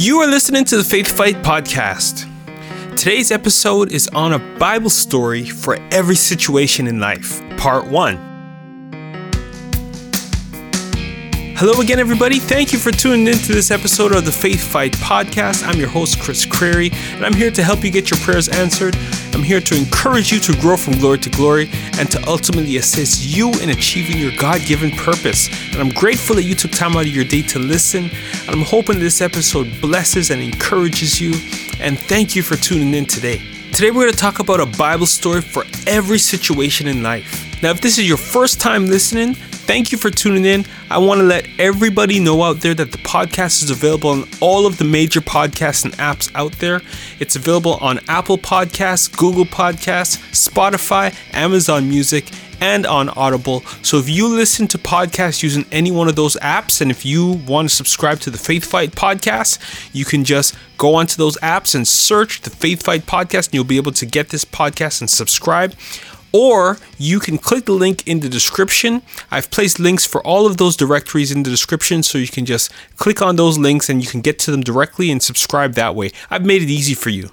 You are listening to the Faith Fight podcast. Today's episode is on a Bible story for every situation in life, part one. Hello again, everybody. Thank you for tuning in to this episode of the Faith Fight podcast. I'm your host, Chris Crary, and I'm here to help you get your prayers answered. I'm here to encourage you to grow from glory to glory and to ultimately assist you in achieving your God given purpose. And I'm grateful that you took time out of your day to listen. And I'm hoping this episode blesses and encourages you. And thank you for tuning in today. Today, we're going to talk about a Bible story for every situation in life. Now, if this is your first time listening, thank you for tuning in. I want to let everybody know out there that the podcast is available on all of the major podcasts and apps out there. It's available on Apple Podcasts, Google Podcasts, Spotify, Amazon Music, and on Audible. So if you listen to podcasts using any one of those apps, and if you want to subscribe to the Faith Fight podcast, you can just go onto those apps and search the Faith Fight podcast, and you'll be able to get this podcast and subscribe or you can click the link in the description. I've placed links for all of those directories in the description, so you can just click on those links and you can get to them directly and subscribe that way. I've made it easy for you.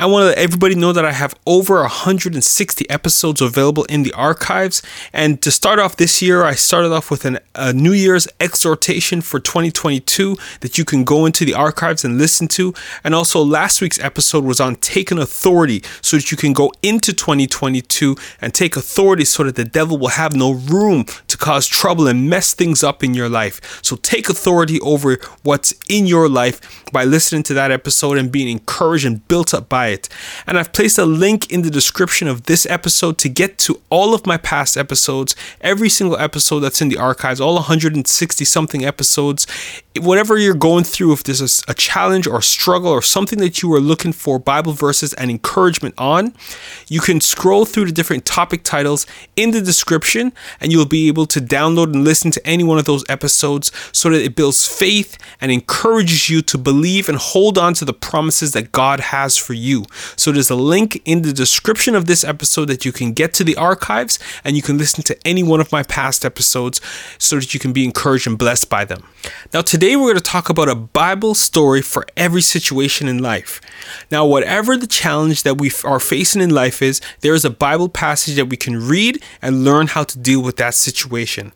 I want to let everybody know that I have over 160 episodes available in the archives. And to start off this year, I started off with an, a New Year's exhortation for 2022 that you can go into the archives and listen to. And also, last week's episode was on taking authority so that you can go into 2022 and take authority so that the devil will have no room to cause trouble and mess things up in your life. So, take authority over what's in your life by listening to that episode and being encouraged and built up by it. And I've placed a link in the description of this episode to get to all of my past episodes, every single episode that's in the archives, all 160 something episodes. Whatever you're going through, if there's a, a challenge or a struggle or something that you are looking for Bible verses and encouragement on, you can scroll through the different topic titles in the description and you'll be able to download and listen to any one of those episodes so that it builds faith and encourages you to believe and hold on to the promises that God has for you. So there's a link in the description of this episode that you can get to the archives and you can listen to any one of my past episodes so that you can be encouraged and blessed by them. Now, today we're going to talk about a Bible story for every situation in life. Now, whatever the challenge that we are facing in life is, there is a Bible passage that we can read and learn how to deal with that situation.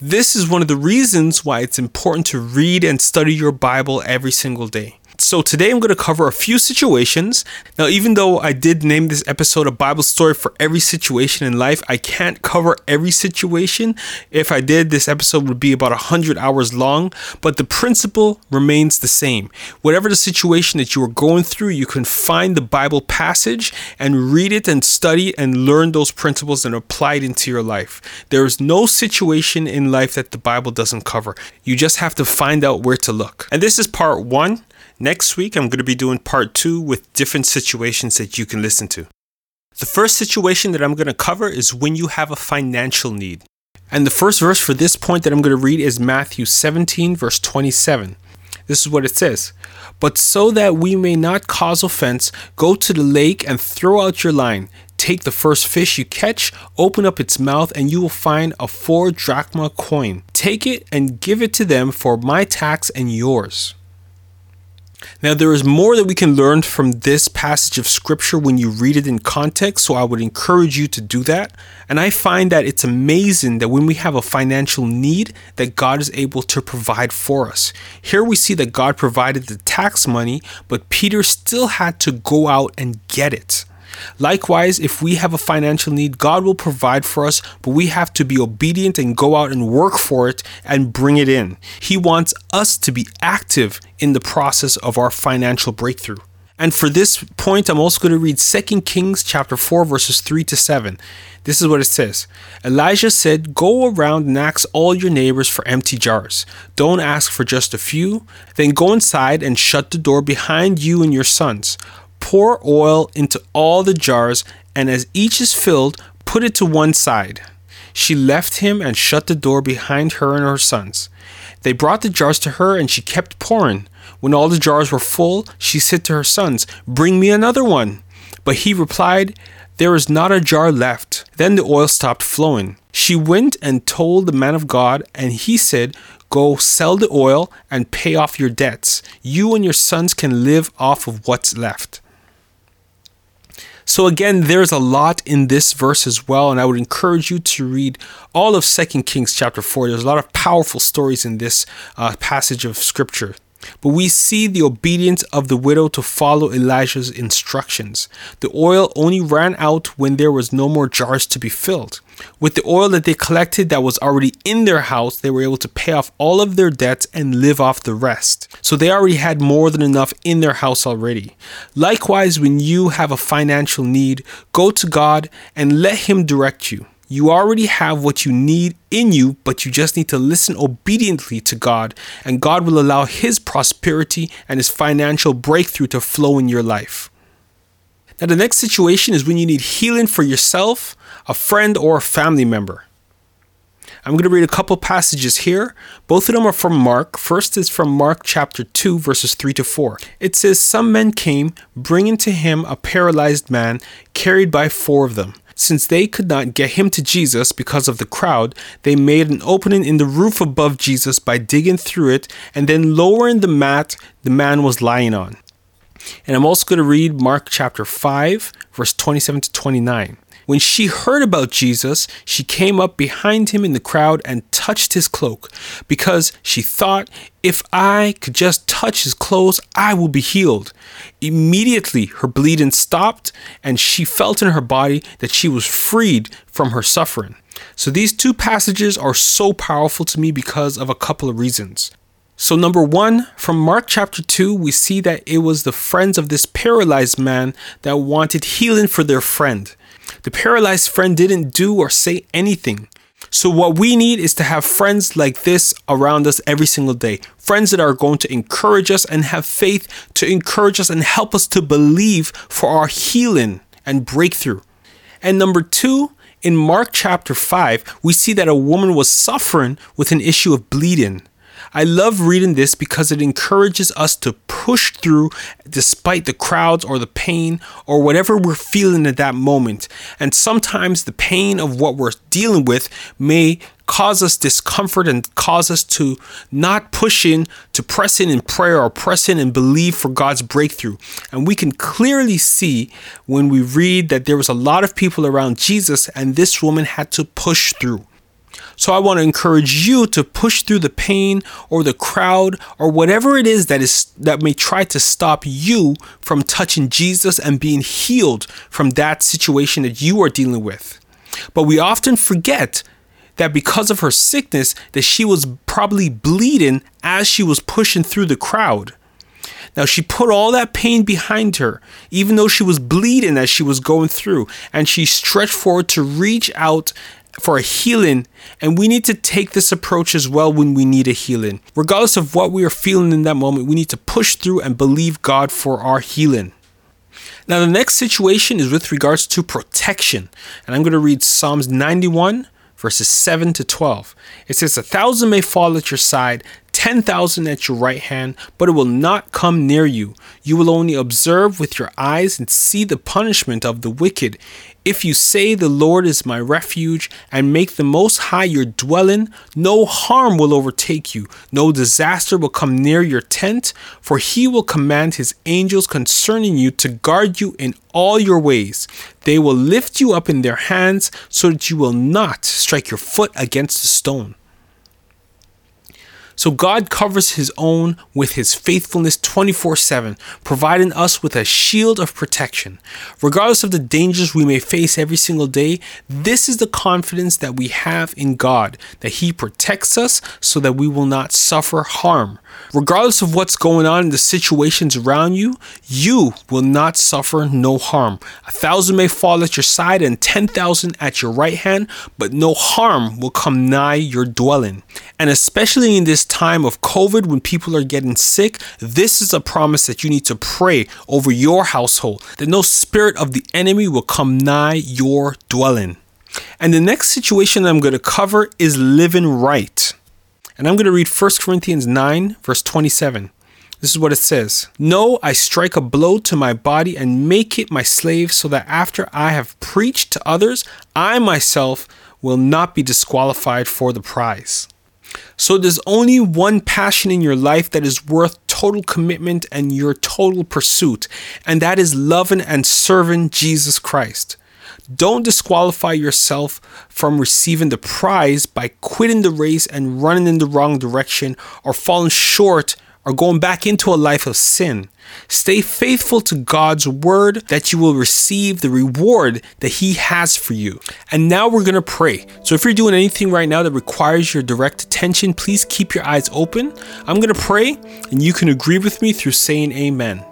This is one of the reasons why it's important to read and study your Bible every single day. So today I'm going to cover a few situations. Now, even though I did name this episode a Bible story for every situation in life, I can't cover every situation. If I did, this episode would be about 100 hours long, but the principle remains the same. Whatever the situation that you are going through, you can find the Bible passage and read it and study and learn those principles and apply it into your life. There is no situation in life that the Bible doesn't cover. You just have to find out where to look. And this is part one. Next week, I'm going to be doing part two with different situations that you can listen to. The first situation that I'm going to cover is when you have a financial need. And the first verse for this point that I'm going to read is Matthew 17, verse 27. This is what it says But so that we may not cause offense, go to the lake and throw out your line. Take the first fish you catch, open up its mouth, and you will find a four drachma coin. Take it and give it to them for my tax and yours. Now, there is more that we can learn from this passage of scripture when you read it in context, so I would encourage you to do that. And I find that it's amazing that when we have a financial need, that God is able to provide for us. Here we see that God provided the tax money, but Peter still had to go out and get it. Likewise, if we have a financial need, God will provide for us, but we have to be obedient and go out and work for it and bring it in. He wants us to be active in the process of our financial breakthrough. And for this point, I'm also going to read 2 Kings chapter 4 verses 3 to 7. This is what it says. Elisha said, "Go around and ask all your neighbors for empty jars. Don't ask for just a few. Then go inside and shut the door behind you and your sons. Pour oil into all the jars, and as each is filled, put it to one side. She left him and shut the door behind her and her sons. They brought the jars to her, and she kept pouring. When all the jars were full, she said to her sons, Bring me another one. But he replied, There is not a jar left. Then the oil stopped flowing. She went and told the man of God, and he said, Go sell the oil and pay off your debts. You and your sons can live off of what's left. So again, there's a lot in this verse as well, and I would encourage you to read all of Second Kings chapter 4. There's a lot of powerful stories in this uh, passage of scripture. But we see the obedience of the widow to follow Elisha's instructions. The oil only ran out when there was no more jars to be filled. With the oil that they collected that was already in their house, they were able to pay off all of their debts and live off the rest. So they already had more than enough in their house already. Likewise, when you have a financial need, go to God and let Him direct you. You already have what you need in you, but you just need to listen obediently to God, and God will allow His prosperity and His financial breakthrough to flow in your life. Now, the next situation is when you need healing for yourself, a friend, or a family member. I'm going to read a couple passages here. Both of them are from Mark. First is from Mark chapter 2, verses 3 to 4. It says, Some men came, bringing to him a paralyzed man, carried by four of them. Since they could not get him to Jesus because of the crowd, they made an opening in the roof above Jesus by digging through it and then lowering the mat the man was lying on. And I'm also going to read Mark chapter 5, verse 27 to 29. When she heard about Jesus, she came up behind him in the crowd and touched his cloak, because she thought, if I could just touch his clothes, I will be healed. Immediately, her bleeding stopped, and she felt in her body that she was freed from her suffering. So, these two passages are so powerful to me because of a couple of reasons. So, number one, from Mark chapter 2, we see that it was the friends of this paralyzed man that wanted healing for their friend. The paralyzed friend didn't do or say anything. So, what we need is to have friends like this around us every single day. Friends that are going to encourage us and have faith to encourage us and help us to believe for our healing and breakthrough. And number two, in Mark chapter 5, we see that a woman was suffering with an issue of bleeding. I love reading this because it encourages us to push through despite the crowds or the pain or whatever we're feeling at that moment. And sometimes the pain of what we're dealing with may cause us discomfort and cause us to not push in to press in in prayer or press in and believe for God's breakthrough. And we can clearly see when we read that there was a lot of people around Jesus and this woman had to push through. So I want to encourage you to push through the pain or the crowd or whatever it is that is that may try to stop you from touching Jesus and being healed from that situation that you are dealing with. But we often forget that because of her sickness that she was probably bleeding as she was pushing through the crowd. Now, she put all that pain behind her, even though she was bleeding as she was going through, and she stretched forward to reach out for a healing, and we need to take this approach as well when we need a healing. Regardless of what we are feeling in that moment, we need to push through and believe God for our healing. Now, the next situation is with regards to protection, and I'm going to read Psalms 91, verses 7 to 12. It says, A thousand may fall at your side, 10,000 at your right hand, but it will not come near you. You will only observe with your eyes and see the punishment of the wicked. If you say, The Lord is my refuge, and make the Most High your dwelling, no harm will overtake you, no disaster will come near your tent, for he will command his angels concerning you to guard you in all your ways. They will lift you up in their hands so that you will not strike your foot against a stone. So God covers his own with his faithfulness 24 7, providing us with a shield of protection. Regardless of the dangers we may face every single day, this is the confidence that we have in God, that he protects us so that we will not suffer harm. Regardless of what's going on in the situations around you, you will not suffer no harm. A thousand may fall at your side and 10,000 at your right hand, but no harm will come nigh your dwelling. And especially in this time of COVID when people are getting sick, this is a promise that you need to pray over your household that no spirit of the enemy will come nigh your dwelling. And the next situation I'm going to cover is living right. And I'm going to read 1 Corinthians 9, verse 27. This is what it says No, I strike a blow to my body and make it my slave, so that after I have preached to others, I myself will not be disqualified for the prize. So there's only one passion in your life that is worth total commitment and your total pursuit, and that is loving and serving Jesus Christ. Don't disqualify yourself from receiving the prize by quitting the race and running in the wrong direction or falling short or going back into a life of sin. Stay faithful to God's word that you will receive the reward that He has for you. And now we're going to pray. So if you're doing anything right now that requires your direct attention, please keep your eyes open. I'm going to pray, and you can agree with me through saying amen.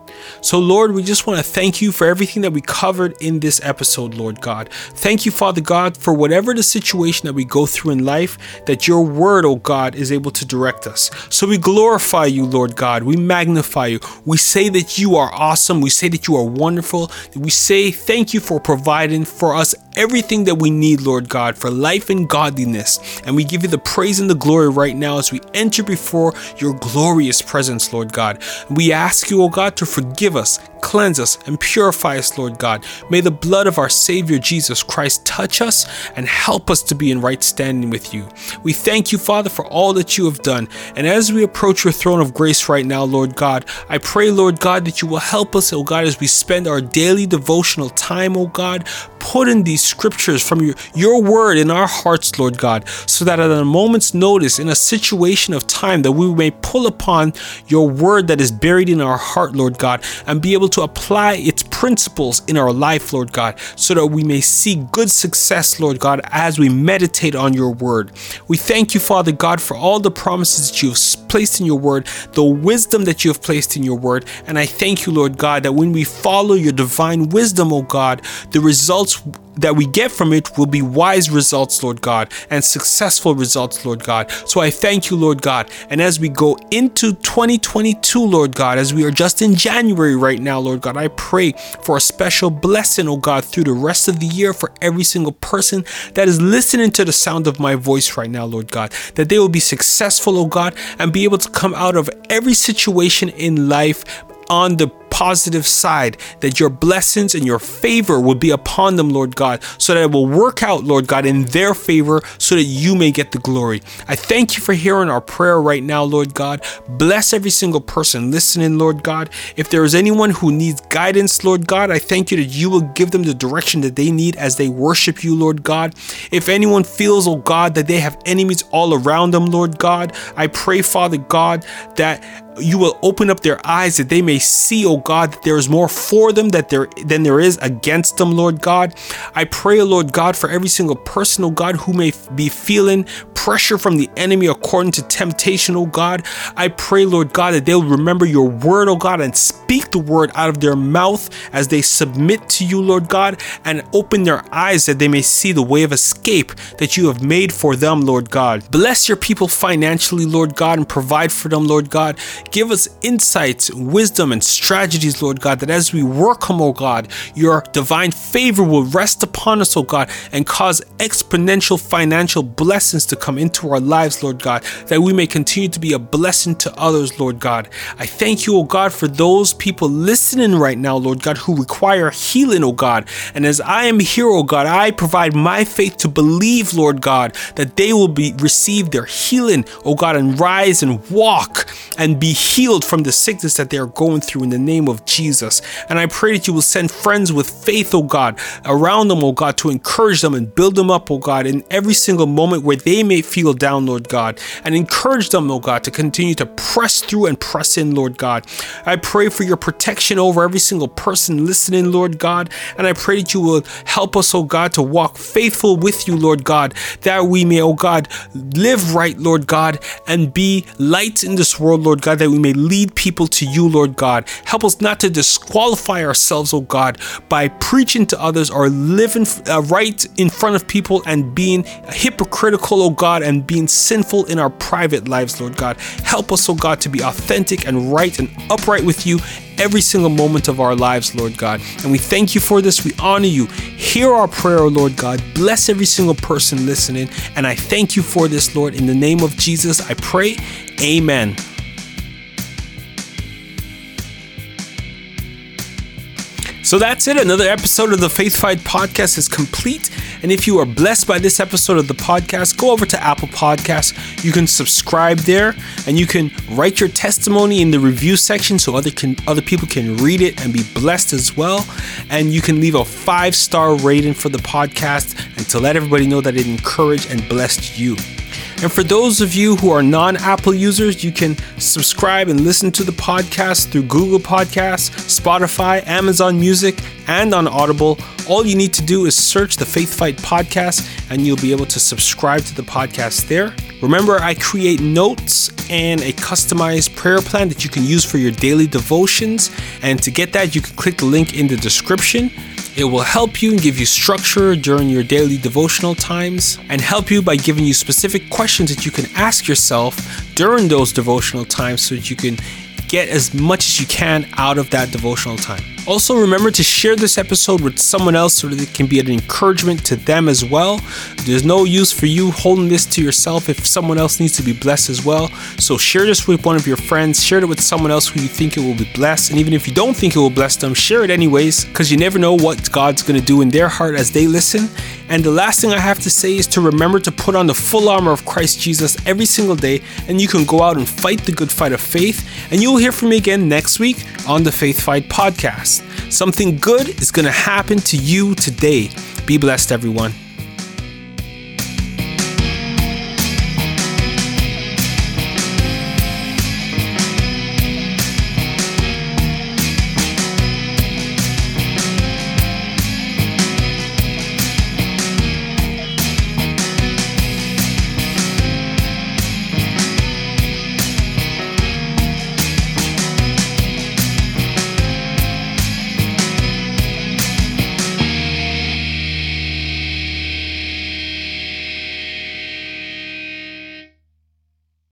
So, Lord, we just want to thank you for everything that we covered in this episode, Lord God. Thank you, Father God, for whatever the situation that we go through in life, that your word, oh God, is able to direct us. So we glorify you, Lord God. We magnify you. We say that you are awesome. We say that you are wonderful. We say thank you for providing for us everything that we need, Lord God, for life and godliness. And we give you the praise and the glory right now as we enter before your glorious presence, Lord God. We ask you, oh God, to forgive us, cleanse us, and purify us, Lord God. May the blood of our Savior Jesus Christ touch us and help us to be in right standing with you. We thank you, Father, for all that you have done. And as we approach your throne of grace right now, Lord God, I pray, Lord God, that you will help us, oh God, as we spend our daily devotional time, oh God, putting these scriptures from your, your word in our hearts, Lord God, so that at a moment's notice, in a situation of time, that we may pull upon your word that is buried in our heart, Lord God, and be able to apply its principles in our life, Lord God, so that we may see good success, Lord God, as we meditate on your word. We thank you, Father God, for all the promises that you have placed in your word, the wisdom that you have placed in your word. And I thank you, Lord God, that when we follow your divine wisdom, oh God, the results that we get from it will be wise results, Lord God, and successful results, Lord God. So I thank you, Lord God. And as we go into 2022, Lord God, as we are just in January right now, Lord God, I pray for a special blessing, oh God, through the rest of the year for every single person that is listening to the sound of my voice right now, Lord God, that they will be successful, oh God, and be able to come out of every situation in life on the positive side, that your blessings and your favor will be upon them, Lord God, so that it will work out, Lord God, in their favor so that you may get the glory. I thank you for hearing our prayer right now, Lord God. Bless every single person listening, Lord God. If there is anyone who needs guidance, Lord God, I thank you that you will give them the direction that they need as they worship you, Lord God. If anyone feels, oh God, that they have enemies all around them, Lord God, I pray, Father God, that you will open up their eyes that they may see, oh God, that there is more for them that there than there is against them, Lord God. I pray, Lord God, for every single person, oh God, who may be feeling pressure from the enemy according to temptation, oh God. I pray, Lord God, that they'll remember your word, oh God, and speak the word out of their mouth as they submit to you, Lord God, and open their eyes that they may see the way of escape that you have made for them, Lord God. Bless your people financially, Lord God, and provide for them, Lord God. Give us insights, wisdom, and strategies, Lord God, that as we work them, oh God, your divine favor will rest upon us, O God, and cause exponential financial blessings to come into our lives, Lord God, that we may continue to be a blessing to others, Lord God. I thank you, O God, for those people listening right now, Lord God, who require healing, O God. And as I am here, O God, I provide my faith to believe, Lord God, that they will be receive their healing, O God, and rise and walk and be healed from the sickness that they are going through in the name of Jesus. And I pray that you will send friends with faith, oh God, around them, oh God, to encourage them and build them up, oh God, in every single moment where they may feel down, Lord God, and encourage them, oh God, to continue to press through and press in, Lord God. I pray for your protection over every single person listening, Lord God, and I pray that you will help us, oh God, to walk faithful with you, Lord God, that we may, oh God, live right, Lord God, and be lights in this world, Lord God, that we may lead people to you, Lord God. Help us not to disqualify ourselves, oh God, by preaching to others or living uh, right in front of people and being hypocritical, oh God, and being sinful in our private lives, Lord God. Help us, oh God, to be authentic and right and upright with you every single moment of our lives, Lord God. And we thank you for this. We honor you. Hear our prayer, Lord God. Bless every single person listening. And I thank you for this, Lord. In the name of Jesus, I pray. Amen. So that's it. Another episode of the Faith Fight podcast is complete. And if you are blessed by this episode of the podcast, go over to Apple Podcasts. You can subscribe there and you can write your testimony in the review section so other can other people can read it and be blessed as well. And you can leave a five-star rating for the podcast and to let everybody know that it encouraged and blessed you. And for those of you who are non Apple users, you can subscribe and listen to the podcast through Google Podcasts, Spotify, Amazon Music, and on Audible. All you need to do is search the Faith Fight podcast and you'll be able to subscribe to the podcast there. Remember, I create notes and a customized prayer plan that you can use for your daily devotions. And to get that, you can click the link in the description. It will help you and give you structure during your daily devotional times and help you by giving you specific questions that you can ask yourself during those devotional times so that you can get as much as you can out of that devotional time. Also, remember to share this episode with someone else so that it can be an encouragement to them as well. There's no use for you holding this to yourself if someone else needs to be blessed as well. So, share this with one of your friends, share it with someone else who you think it will be blessed. And even if you don't think it will bless them, share it anyways, because you never know what God's going to do in their heart as they listen. And the last thing I have to say is to remember to put on the full armor of Christ Jesus every single day, and you can go out and fight the good fight of faith. And you will hear from me again next week on the Faith Fight podcast. Something good is going to happen to you today. Be blessed, everyone.